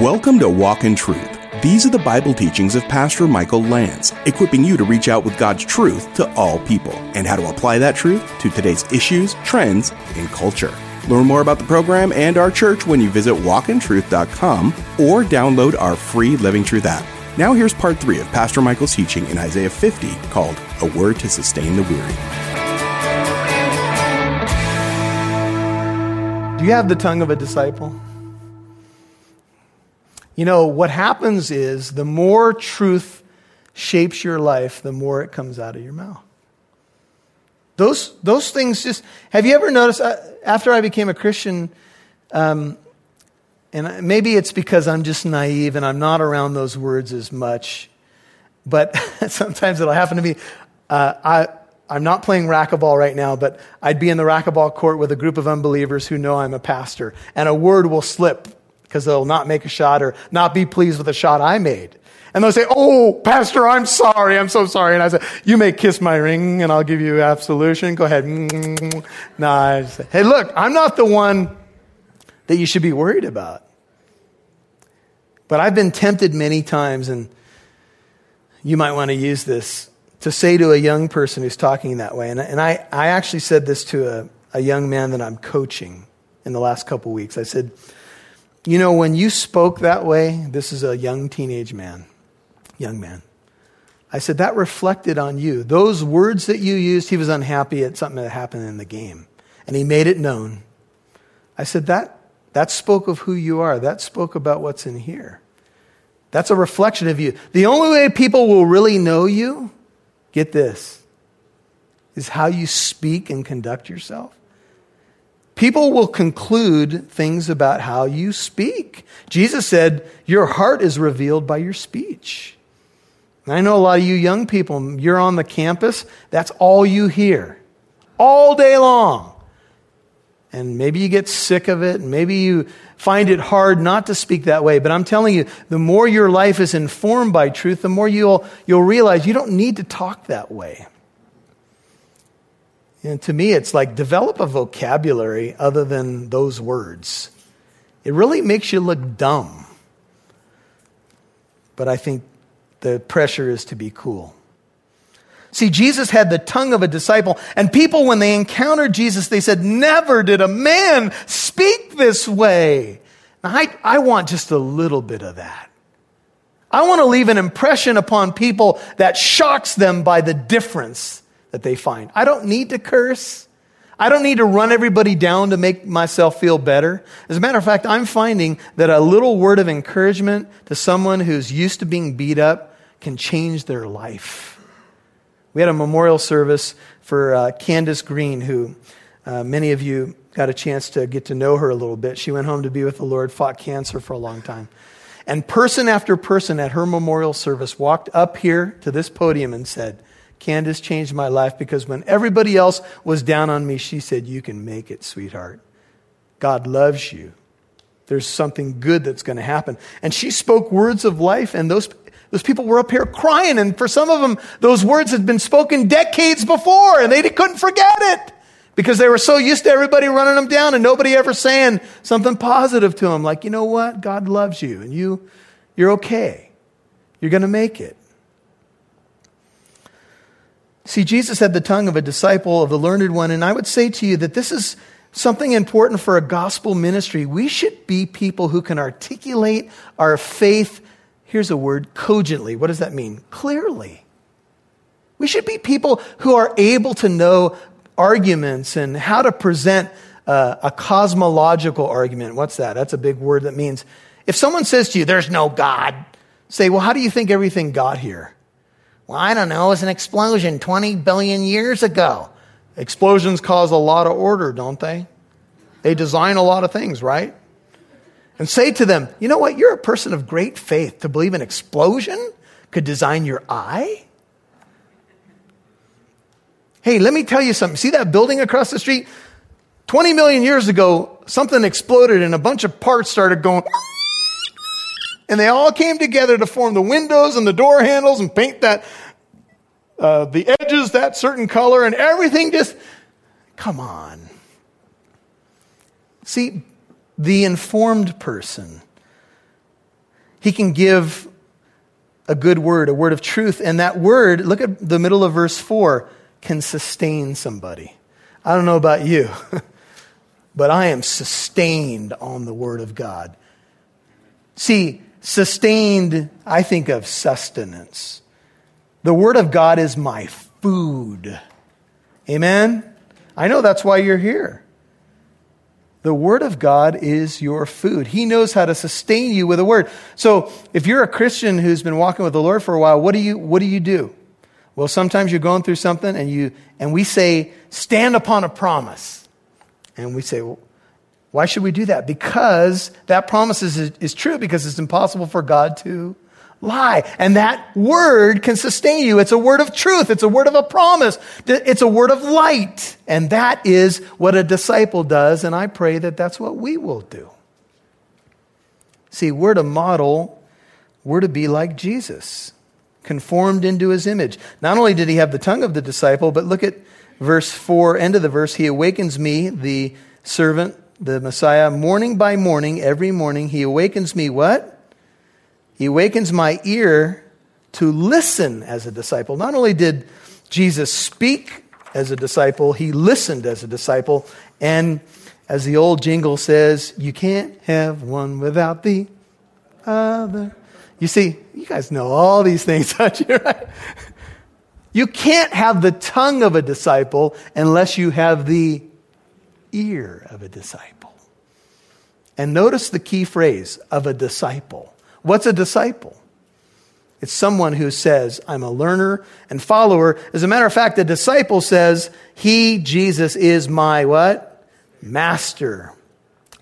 Welcome to Walk in Truth. These are the Bible teachings of Pastor Michael Lance, equipping you to reach out with God's truth to all people and how to apply that truth to today's issues, trends, and culture. Learn more about the program and our church when you visit walkintruth.com or download our free Living Truth app. Now, here's part three of Pastor Michael's teaching in Isaiah 50 called A Word to Sustain the Weary. Do you have the tongue of a disciple? You know, what happens is the more truth shapes your life, the more it comes out of your mouth. Those, those things just, have you ever noticed, uh, after I became a Christian, um, and maybe it's because I'm just naive and I'm not around those words as much, but sometimes it'll happen to me. Uh, I, I'm not playing racquetball right now, but I'd be in the racquetball court with a group of unbelievers who know I'm a pastor, and a word will slip because they'll not make a shot or not be pleased with a shot I made. And they'll say, Oh, Pastor, I'm sorry. I'm so sorry. And I say, You may kiss my ring and I'll give you absolution. Go ahead. No, I say, Hey, look, I'm not the one that you should be worried about. But I've been tempted many times, and you might want to use this to say to a young person who's talking that way. And, and I, I actually said this to a, a young man that I'm coaching in the last couple weeks. I said, you know, when you spoke that way, this is a young teenage man, young man. I said, that reflected on you. Those words that you used, he was unhappy at something that happened in the game. And he made it known. I said, that, that spoke of who you are. That spoke about what's in here. That's a reflection of you. The only way people will really know you, get this, is how you speak and conduct yourself. People will conclude things about how you speak. Jesus said, Your heart is revealed by your speech. And I know a lot of you young people, you're on the campus, that's all you hear all day long. And maybe you get sick of it, and maybe you find it hard not to speak that way. But I'm telling you, the more your life is informed by truth, the more you'll, you'll realize you don't need to talk that way. And to me, it's like develop a vocabulary other than those words. It really makes you look dumb. But I think the pressure is to be cool. See, Jesus had the tongue of a disciple, and people, when they encountered Jesus, they said, Never did a man speak this way. Now, I, I want just a little bit of that. I want to leave an impression upon people that shocks them by the difference that they find. I don't need to curse. I don't need to run everybody down to make myself feel better. As a matter of fact, I'm finding that a little word of encouragement to someone who's used to being beat up can change their life. We had a memorial service for uh, Candace Green, who uh, many of you got a chance to get to know her a little bit. She went home to be with the Lord, fought cancer for a long time. And person after person at her memorial service walked up here to this podium and said, Candace changed my life because when everybody else was down on me, she said, You can make it, sweetheart. God loves you. There's something good that's going to happen. And she spoke words of life, and those, those people were up here crying. And for some of them, those words had been spoken decades before, and they couldn't forget it because they were so used to everybody running them down and nobody ever saying something positive to them, like, you know what? God loves you, and you, you're okay. You're going to make it. See, Jesus had the tongue of a disciple of the learned one, and I would say to you that this is something important for a gospel ministry. We should be people who can articulate our faith, here's a word, cogently. What does that mean? Clearly. We should be people who are able to know arguments and how to present uh, a cosmological argument. What's that? That's a big word that means if someone says to you, there's no God, say, well, how do you think everything got here? Well, I don't know. It was an explosion 20 billion years ago. Explosions cause a lot of order, don't they? They design a lot of things, right? And say to them, you know what? You're a person of great faith to believe an explosion could design your eye. Hey, let me tell you something. See that building across the street? 20 million years ago, something exploded and a bunch of parts started going and they all came together to form the windows and the door handles and paint that, uh, the edges that certain color and everything just, come on. See, the informed person He can give a good word, a word of truth. And that word, look at the middle of verse 4, can sustain somebody. I don't know about you, but I am sustained on the word of God. See, sustained, I think of sustenance. The word of God is my food. Amen? I know that's why you're here. The Word of God is your food. He knows how to sustain you with a word. So if you're a Christian who's been walking with the Lord for a while, what do you, what do, you do? Well, sometimes you're going through something and, you, and we say, stand upon a promise. And we say, well, why should we do that? Because that promise is, is true, because it's impossible for God to lie. And that word can sustain you. It's a word of truth. It's a word of a promise. It's a word of light. And that is what a disciple does. And I pray that that's what we will do. See, we're to model, we're to be like Jesus, conformed into his image. Not only did he have the tongue of the disciple, but look at verse 4, end of the verse. He awakens me, the servant, the Messiah, morning by morning, every morning. He awakens me what? He awakens my ear to listen as a disciple. Not only did Jesus speak as a disciple, he listened as a disciple. And as the old jingle says, you can't have one without the other. You see, you guys know all these things, don't you? Right? You can't have the tongue of a disciple unless you have the ear of a disciple. And notice the key phrase of a disciple. What's a disciple? It's someone who says, I'm a learner and follower. As a matter of fact, a disciple says, He, Jesus, is my what? Master,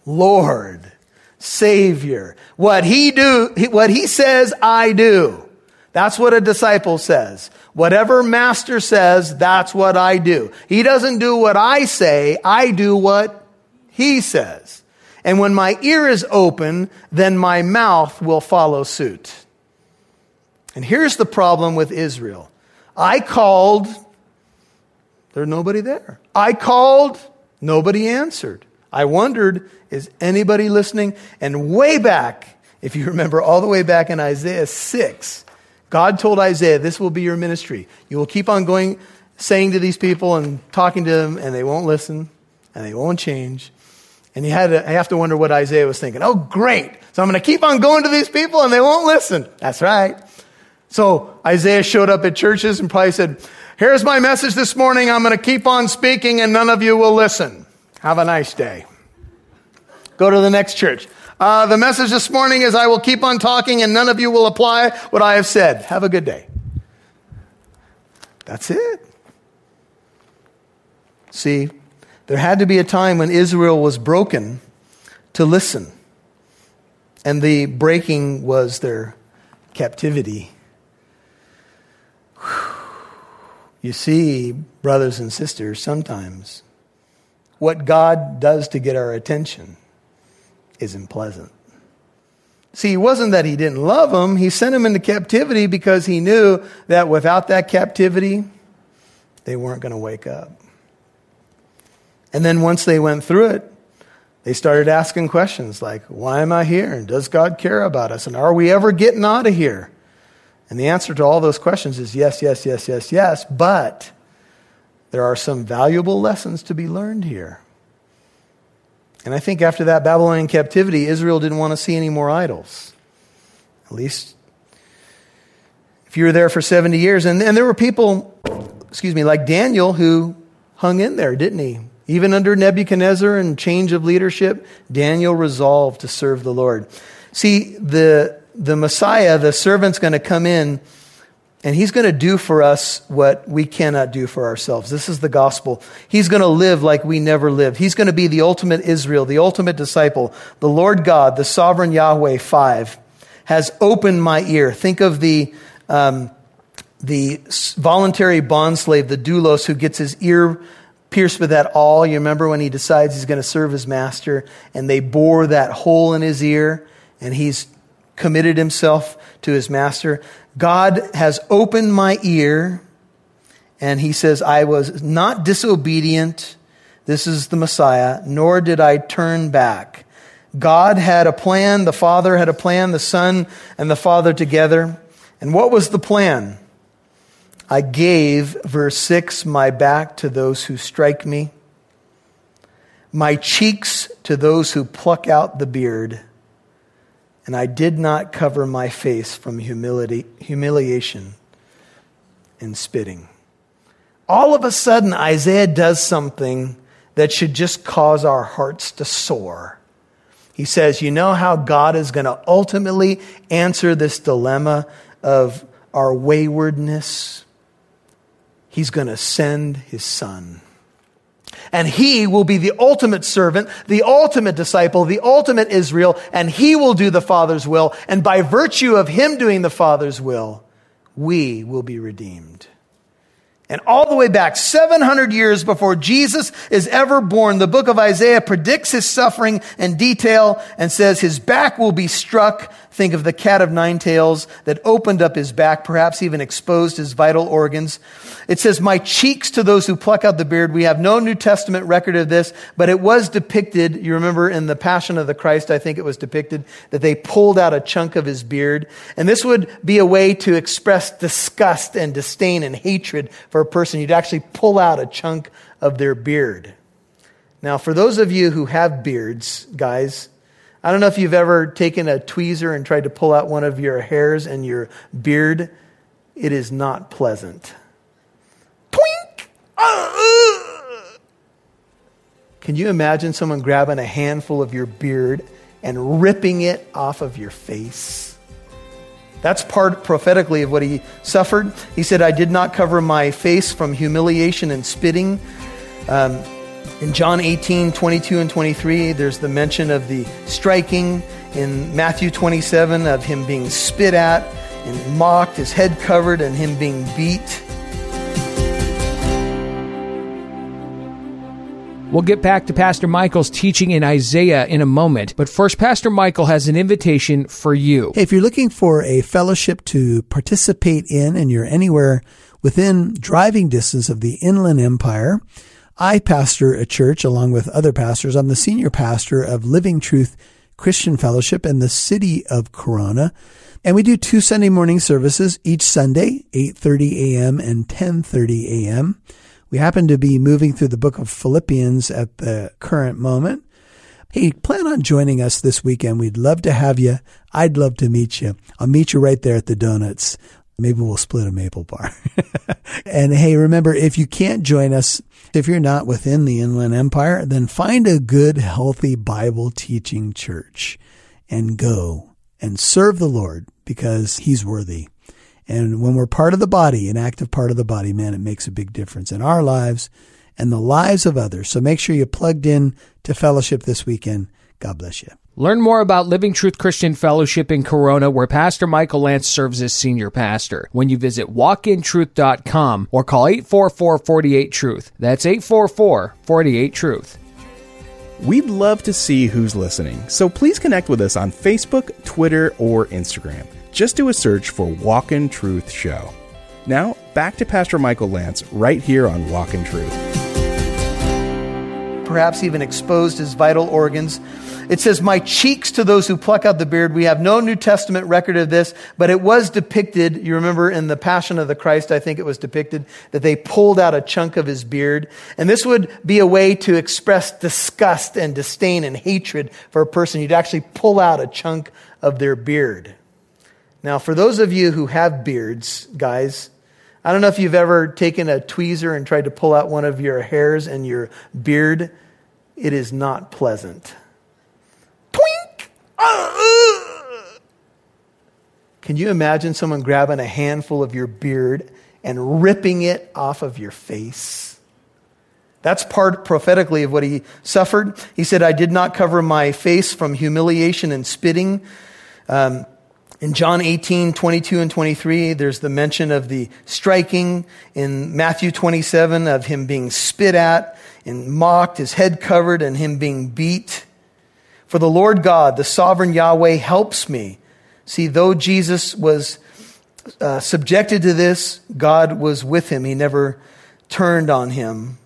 Lord, Savior. What he do, what he says, I do. That's what a disciple says. Whatever master says, that's what I do. He doesn't do what I say, I do what he says. And when my ear is open, then my mouth will follow suit. And here's the problem with Israel I called, there's nobody there. I called, nobody answered. I wondered, is anybody listening? And way back, if you remember all the way back in Isaiah 6, God told Isaiah, This will be your ministry. You will keep on going, saying to these people and talking to them, and they won't listen, and they won't change. And you had to, I have to wonder what Isaiah was thinking. Oh, great. So I'm going to keep on going to these people and they won't listen. That's right. So Isaiah showed up at churches and probably said, here's my message this morning. I'm going to keep on speaking and none of you will listen. Have a nice day. Go to the next church. Uh, the message this morning is I will keep on talking and none of you will apply what I have said. Have a good day. That's it. See, there had to be a time when Israel was broken to listen. And the breaking was their captivity. You see, brothers and sisters, sometimes what God does to get our attention isn't pleasant. See, it wasn't that he didn't love them. He sent them into captivity because he knew that without that captivity, they weren't going to wake up. And then once they went through it, they started asking questions like, Why am I here? And does God care about us? And are we ever getting out of here? And the answer to all those questions is yes, yes, yes, yes, yes. But there are some valuable lessons to be learned here. And I think after that Babylonian captivity, Israel didn't want to see any more idols. At least if you were there for 70 years. And, and there were people, excuse me, like Daniel who hung in there, didn't he? Even under Nebuchadnezzar and change of leadership, Daniel resolved to serve the Lord. See, the, the Messiah, the servant's going to come in and he's going to do for us what we cannot do for ourselves. This is the gospel. He's going to live like we never lived. He's going to be the ultimate Israel, the ultimate disciple. The Lord God, the sovereign Yahweh 5, has opened my ear. Think of the, um, the voluntary bondslave, the doulos, who gets his ear pierced with that awl. You remember when he decides he's going to serve his master and they bore that hole in his ear and he's committed himself to his master. God has opened my ear and he says, I was not disobedient. This is the Messiah, nor did I turn back. God had a plan, the Father had a plan, the Son and the Father together. And what was the plan? I gave, verse 6, my back to those who strike me, my cheeks to those who pluck out the beard, and I did not cover my face from humility, humiliation and spitting. All of a sudden, Isaiah does something that should just cause our hearts to soar. He says, You know how God is going to ultimately answer this dilemma of our waywardness? He's going to send his son. And he will be the ultimate servant, the ultimate disciple, the ultimate Israel, and he will do the Father's will. And by virtue of him doing the Father's will, we will be redeemed. And all the way back, 700 years before Jesus is ever born, the book of Isaiah predicts his suffering in detail and says his back will be struck. Think of the cat of nine tails that opened up his back, perhaps even exposed his vital organs. It says, My cheeks to those who pluck out the beard. We have no New Testament record of this, but it was depicted. You remember in the Passion of the Christ, I think it was depicted that they pulled out a chunk of his beard. And this would be a way to express disgust and disdain and hatred for a person. You'd actually pull out a chunk of their beard. Now, for those of you who have beards, guys, I don't know if you've ever taken a tweezer and tried to pull out one of your hairs and your beard. It is not pleasant. Uh, uh. Can you imagine someone grabbing a handful of your beard and ripping it off of your face? That's part prophetically of what he suffered. He said, I did not cover my face from humiliation and spitting. Um, in John 18, 22 and 23, there's the mention of the striking. In Matthew 27, of him being spit at and mocked, his head covered, and him being beat. We'll get back to Pastor Michael's teaching in Isaiah in a moment, but first, Pastor Michael has an invitation for you. Hey, if you're looking for a fellowship to participate in and you're anywhere within driving distance of the Inland Empire, I pastor a church along with other pastors. I'm the senior pastor of Living Truth Christian Fellowship in the city of Corona. And we do two Sunday morning services each Sunday, 8:30 a.m. and 10:30 a.m. We happen to be moving through the book of Philippians at the current moment. Hey, plan on joining us this weekend. We'd love to have you. I'd love to meet you. I'll meet you right there at the donuts. Maybe we'll split a maple bar. and hey, remember, if you can't join us, if you're not within the Inland Empire, then find a good, healthy Bible teaching church and go and serve the Lord because he's worthy. And when we're part of the body, an active part of the body, man, it makes a big difference in our lives and the lives of others. So make sure you're plugged in to fellowship this weekend. God bless you. Learn more about Living Truth Christian Fellowship in Corona, where Pastor Michael Lance serves as senior pastor, when you visit walkintruth.com or call 844 48 Truth. That's 844 48 Truth. We'd love to see who's listening, so please connect with us on Facebook, Twitter, or Instagram. Just do a search for Walk in Truth Show. Now, back to Pastor Michael Lance right here on Walk in Truth. Perhaps even exposed his vital organs. It says, My cheeks to those who pluck out the beard. We have no New Testament record of this, but it was depicted. You remember in the Passion of the Christ, I think it was depicted that they pulled out a chunk of his beard. And this would be a way to express disgust and disdain and hatred for a person. You'd actually pull out a chunk of their beard. Now, for those of you who have beards, guys, I don't know if you've ever taken a tweezer and tried to pull out one of your hairs and your beard. It is not pleasant. Twink! Can you imagine someone grabbing a handful of your beard and ripping it off of your face? That's part prophetically of what he suffered. He said, I did not cover my face from humiliation and spitting. Um, in John 18, 22 and 23, there's the mention of the striking. In Matthew 27, of him being spit at and mocked, his head covered, and him being beat. For the Lord God, the sovereign Yahweh, helps me. See, though Jesus was uh, subjected to this, God was with him. He never turned on him.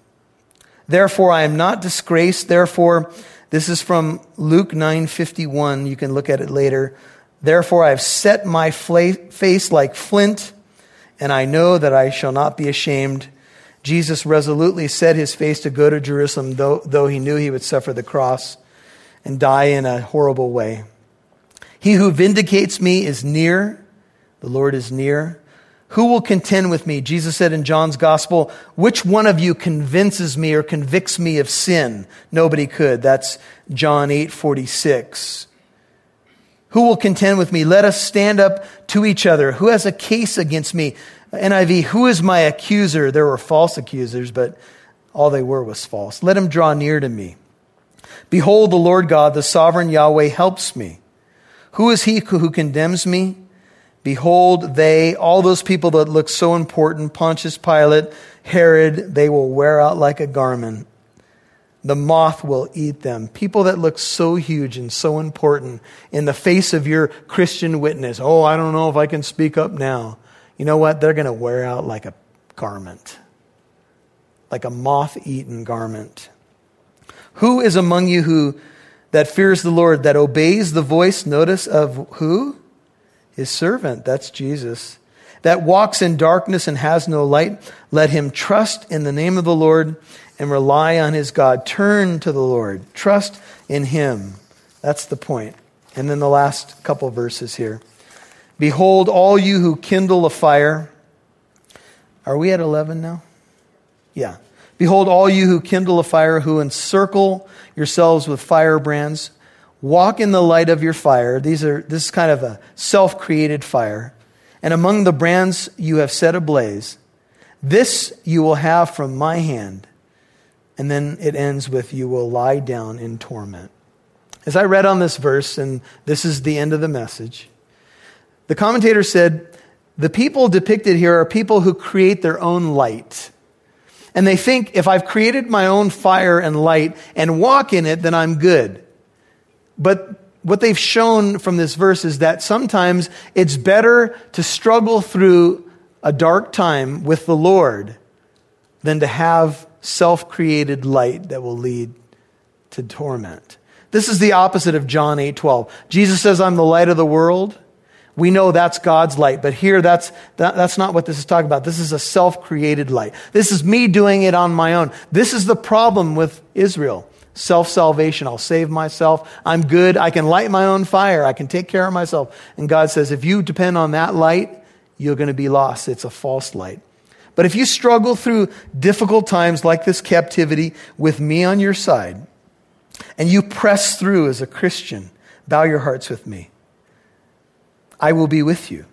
Therefore, I am not disgraced. Therefore, This is from Luke 9:51. You can look at it later. Therefore I have set my face like flint, and I know that I shall not be ashamed. Jesus resolutely set his face to go to Jerusalem, though, though he knew he would suffer the cross and die in a horrible way. He who vindicates me is near. The Lord is near. Who will contend with me? Jesus said in John's gospel, which one of you convinces me or convicts me of sin? Nobody could. That's John 8 46. Who will contend with me? Let us stand up to each other. Who has a case against me? NIV, who is my accuser? There were false accusers, but all they were was false. Let him draw near to me. Behold, the Lord God, the sovereign Yahweh, helps me. Who is he who condemns me? Behold, they, all those people that look so important, Pontius Pilate, Herod, they will wear out like a garment. The moth will eat them. People that look so huge and so important in the face of your Christian witness. Oh, I don't know if I can speak up now. You know what? They're going to wear out like a garment, like a moth eaten garment. Who is among you who that fears the Lord, that obeys the voice, notice, of who? His servant. That's Jesus. That walks in darkness and has no light. Let him trust in the name of the Lord and rely on his God. Turn to the Lord. Trust in him. That's the point. And then the last couple verses here. Behold, all you who kindle a fire. Are we at 11 now? Yeah. Behold, all you who kindle a fire, who encircle yourselves with firebrands, walk in the light of your fire. These are, this is kind of a self created fire. And among the brands you have set ablaze, this you will have from my hand. And then it ends with, You will lie down in torment. As I read on this verse, and this is the end of the message, the commentator said, The people depicted here are people who create their own light. And they think if I've created my own fire and light and walk in it, then I'm good. But what they've shown from this verse is that sometimes it's better to struggle through a dark time with the Lord than to have self created light that will lead to torment. This is the opposite of John 8 12. Jesus says, I'm the light of the world. We know that's God's light, but here that's, that, that's not what this is talking about. This is a self created light. This is me doing it on my own. This is the problem with Israel self salvation. I'll save myself. I'm good. I can light my own fire. I can take care of myself. And God says, if you depend on that light, you're going to be lost. It's a false light. But if you struggle through difficult times like this captivity with me on your side, and you press through as a Christian, bow your hearts with me. I will be with you.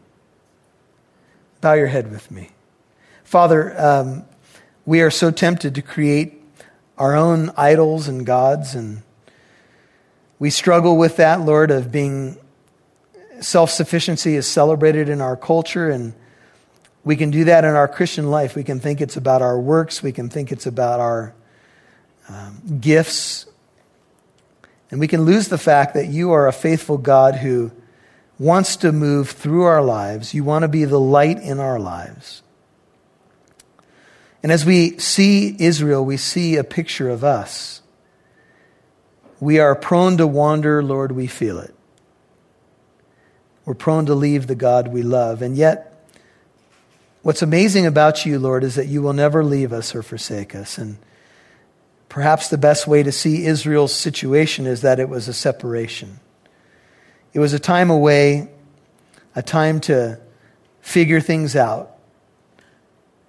Bow your head with me. Father, um, we are so tempted to create our own idols and gods, and we struggle with that, Lord, of being self sufficiency is celebrated in our culture, and we can do that in our Christian life. We can think it's about our works, we can think it's about our um, gifts, and we can lose the fact that you are a faithful God who wants to move through our lives. You want to be the light in our lives. And as we see Israel, we see a picture of us. We are prone to wander, Lord, we feel it. We're prone to leave the God we love. And yet, what's amazing about you, Lord, is that you will never leave us or forsake us. And perhaps the best way to see Israel's situation is that it was a separation. It was a time away, a time to figure things out.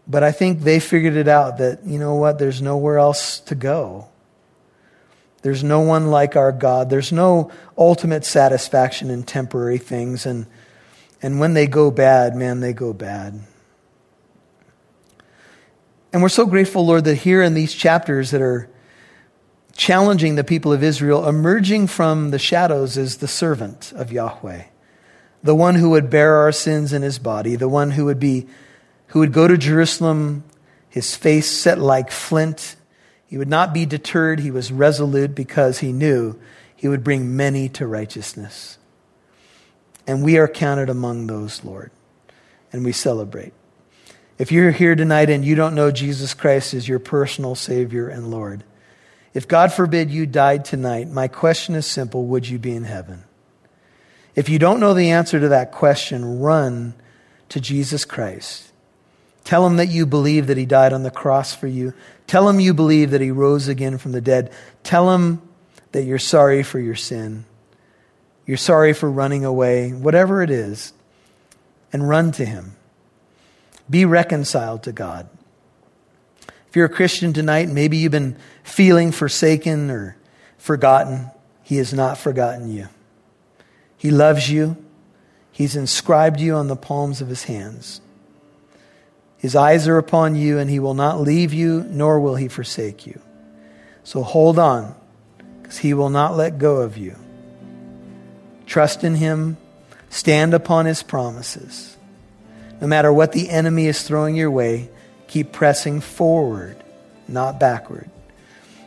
But I think they figured it out that, you know what, there's nowhere else to go. There's no one like our God. There's no ultimate satisfaction in temporary things. And, and when they go bad, man, they go bad. And we're so grateful, Lord, that here in these chapters that are challenging the people of Israel, emerging from the shadows is the servant of Yahweh, the one who would bear our sins in his body, the one who would be who would go to Jerusalem, his face set like flint. He would not be deterred. He was resolute because he knew he would bring many to righteousness. And we are counted among those, Lord, and we celebrate. If you're here tonight and you don't know Jesus Christ as your personal Savior and Lord, If God forbid you died tonight, my question is simple would you be in heaven? If you don't know the answer to that question, run to Jesus Christ. Tell him that you believe that he died on the cross for you. Tell him you believe that he rose again from the dead. Tell him that you're sorry for your sin. You're sorry for running away, whatever it is, and run to him. Be reconciled to God. If you're a Christian tonight, maybe you've been feeling forsaken or forgotten, he has not forgotten you. He loves you. He's inscribed you on the palms of his hands. His eyes are upon you, and he will not leave you, nor will he forsake you. So hold on, because he will not let go of you. Trust in him, stand upon his promises. No matter what the enemy is throwing your way, keep pressing forward, not backward.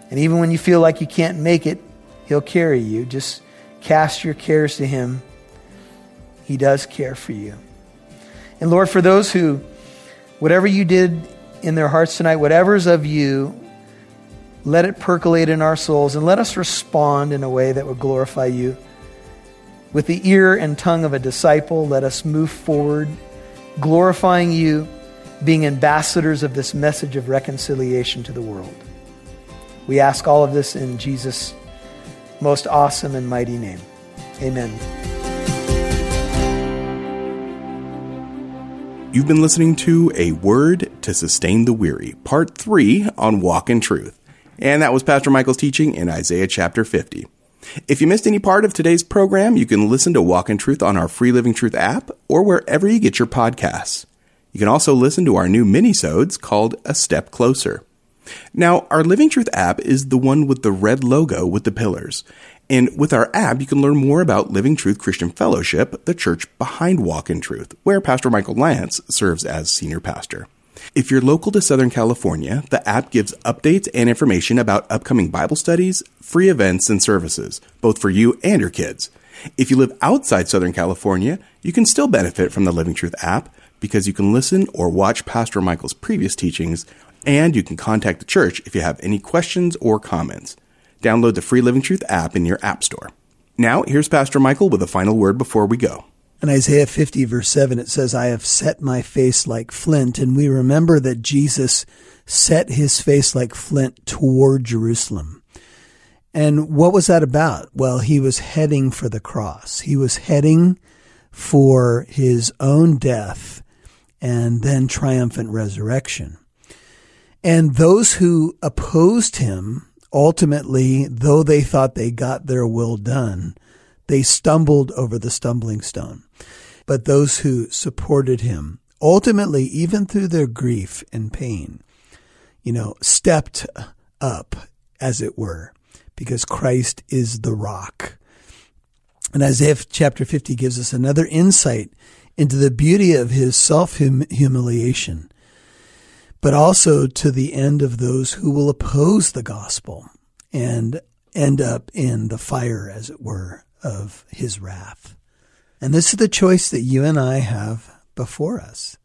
And even when you feel like you can't make it, he'll carry you. Just cast your cares to him he does care for you. And Lord, for those who, whatever you did in their hearts tonight, whatever's of you, let it percolate in our souls and let us respond in a way that would glorify you. With the ear and tongue of a disciple, let us move forward, glorifying you, being ambassadors of this message of reconciliation to the world. We ask all of this in Jesus' most awesome and mighty name. Amen. You've been listening to A Word to Sustain the Weary, Part 3 on Walk in Truth. And that was Pastor Michael's teaching in Isaiah chapter 50. If you missed any part of today's program, you can listen to Walk in Truth on our free Living Truth app or wherever you get your podcasts. You can also listen to our new minisodes called A Step Closer. Now, our Living Truth app is the one with the red logo with the pillars. And with our app, you can learn more about Living Truth Christian Fellowship, the church behind Walk in Truth, where Pastor Michael Lance serves as senior pastor. If you're local to Southern California, the app gives updates and information about upcoming Bible studies, free events, and services, both for you and your kids. If you live outside Southern California, you can still benefit from the Living Truth app because you can listen or watch Pastor Michael's previous teachings, and you can contact the church if you have any questions or comments. Download the free Living Truth app in your App Store. Now, here's Pastor Michael with a final word before we go. In Isaiah 50, verse 7, it says, I have set my face like flint. And we remember that Jesus set his face like flint toward Jerusalem. And what was that about? Well, he was heading for the cross. He was heading for his own death and then triumphant resurrection. And those who opposed him ultimately, though they thought they got their will done, they stumbled over the stumbling stone. But those who supported him, ultimately, even through their grief and pain, you know, stepped up, as it were, because Christ is the rock. And Isaiah chapter 50 gives us another insight into the beauty of his self humiliation but also to the end of those who will oppose the gospel and end up in the fire, as it were, of his wrath. And this is the choice that you and I have before us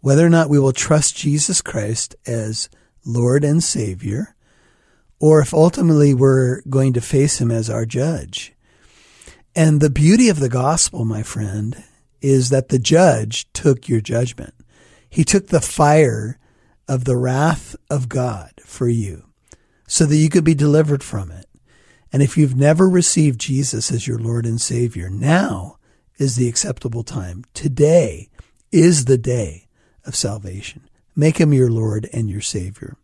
whether or not we will trust Jesus Christ as Lord and Savior, or if ultimately we're going to face him as our judge. And the beauty of the gospel, my friend, is that the judge took your judgment. He took the fire of the wrath of God for you so that you could be delivered from it. And if you've never received Jesus as your Lord and Savior, now is the acceptable time. Today is the day of salvation. Make him your Lord and your Savior.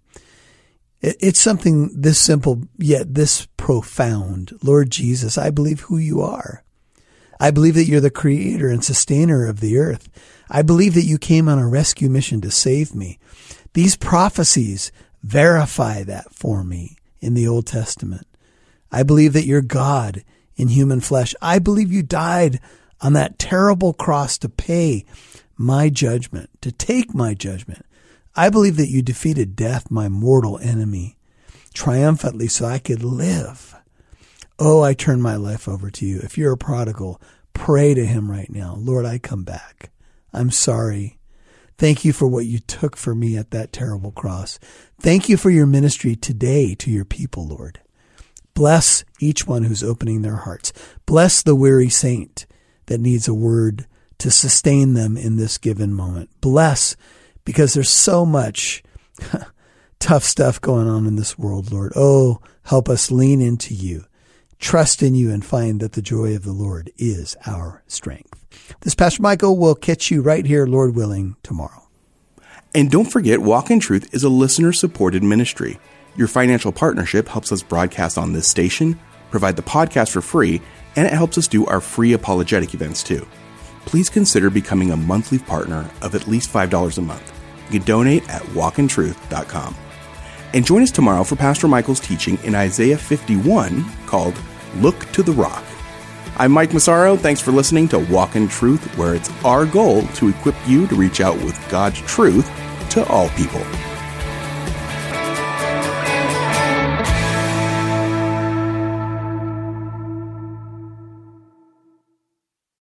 It's something this simple yet this profound. Lord Jesus, I believe who you are. I believe that you're the creator and sustainer of the earth. I believe that you came on a rescue mission to save me. These prophecies verify that for me in the Old Testament. I believe that you're God in human flesh. I believe you died on that terrible cross to pay my judgment, to take my judgment. I believe that you defeated death, my mortal enemy, triumphantly so I could live. Oh, I turn my life over to you. If you're a prodigal, pray to him right now. Lord, I come back. I'm sorry Thank you for what you took for me at that terrible cross. Thank you for your ministry today to your people, Lord. Bless each one who's opening their hearts. Bless the weary saint that needs a word to sustain them in this given moment. Bless because there's so much tough stuff going on in this world, Lord. Oh, help us lean into you, trust in you, and find that the joy of the Lord is our strength. This Pastor Michael will catch you right here, Lord willing, tomorrow. And don't forget, Walk in Truth is a listener supported ministry. Your financial partnership helps us broadcast on this station, provide the podcast for free, and it helps us do our free apologetic events too. Please consider becoming a monthly partner of at least $5 a month. You can donate at walkintruth.com. And join us tomorrow for Pastor Michael's teaching in Isaiah 51 called Look to the Rock. I'm Mike Massaro. Thanks for listening to Walk in Truth, where it's our goal to equip you to reach out with God's truth to all people.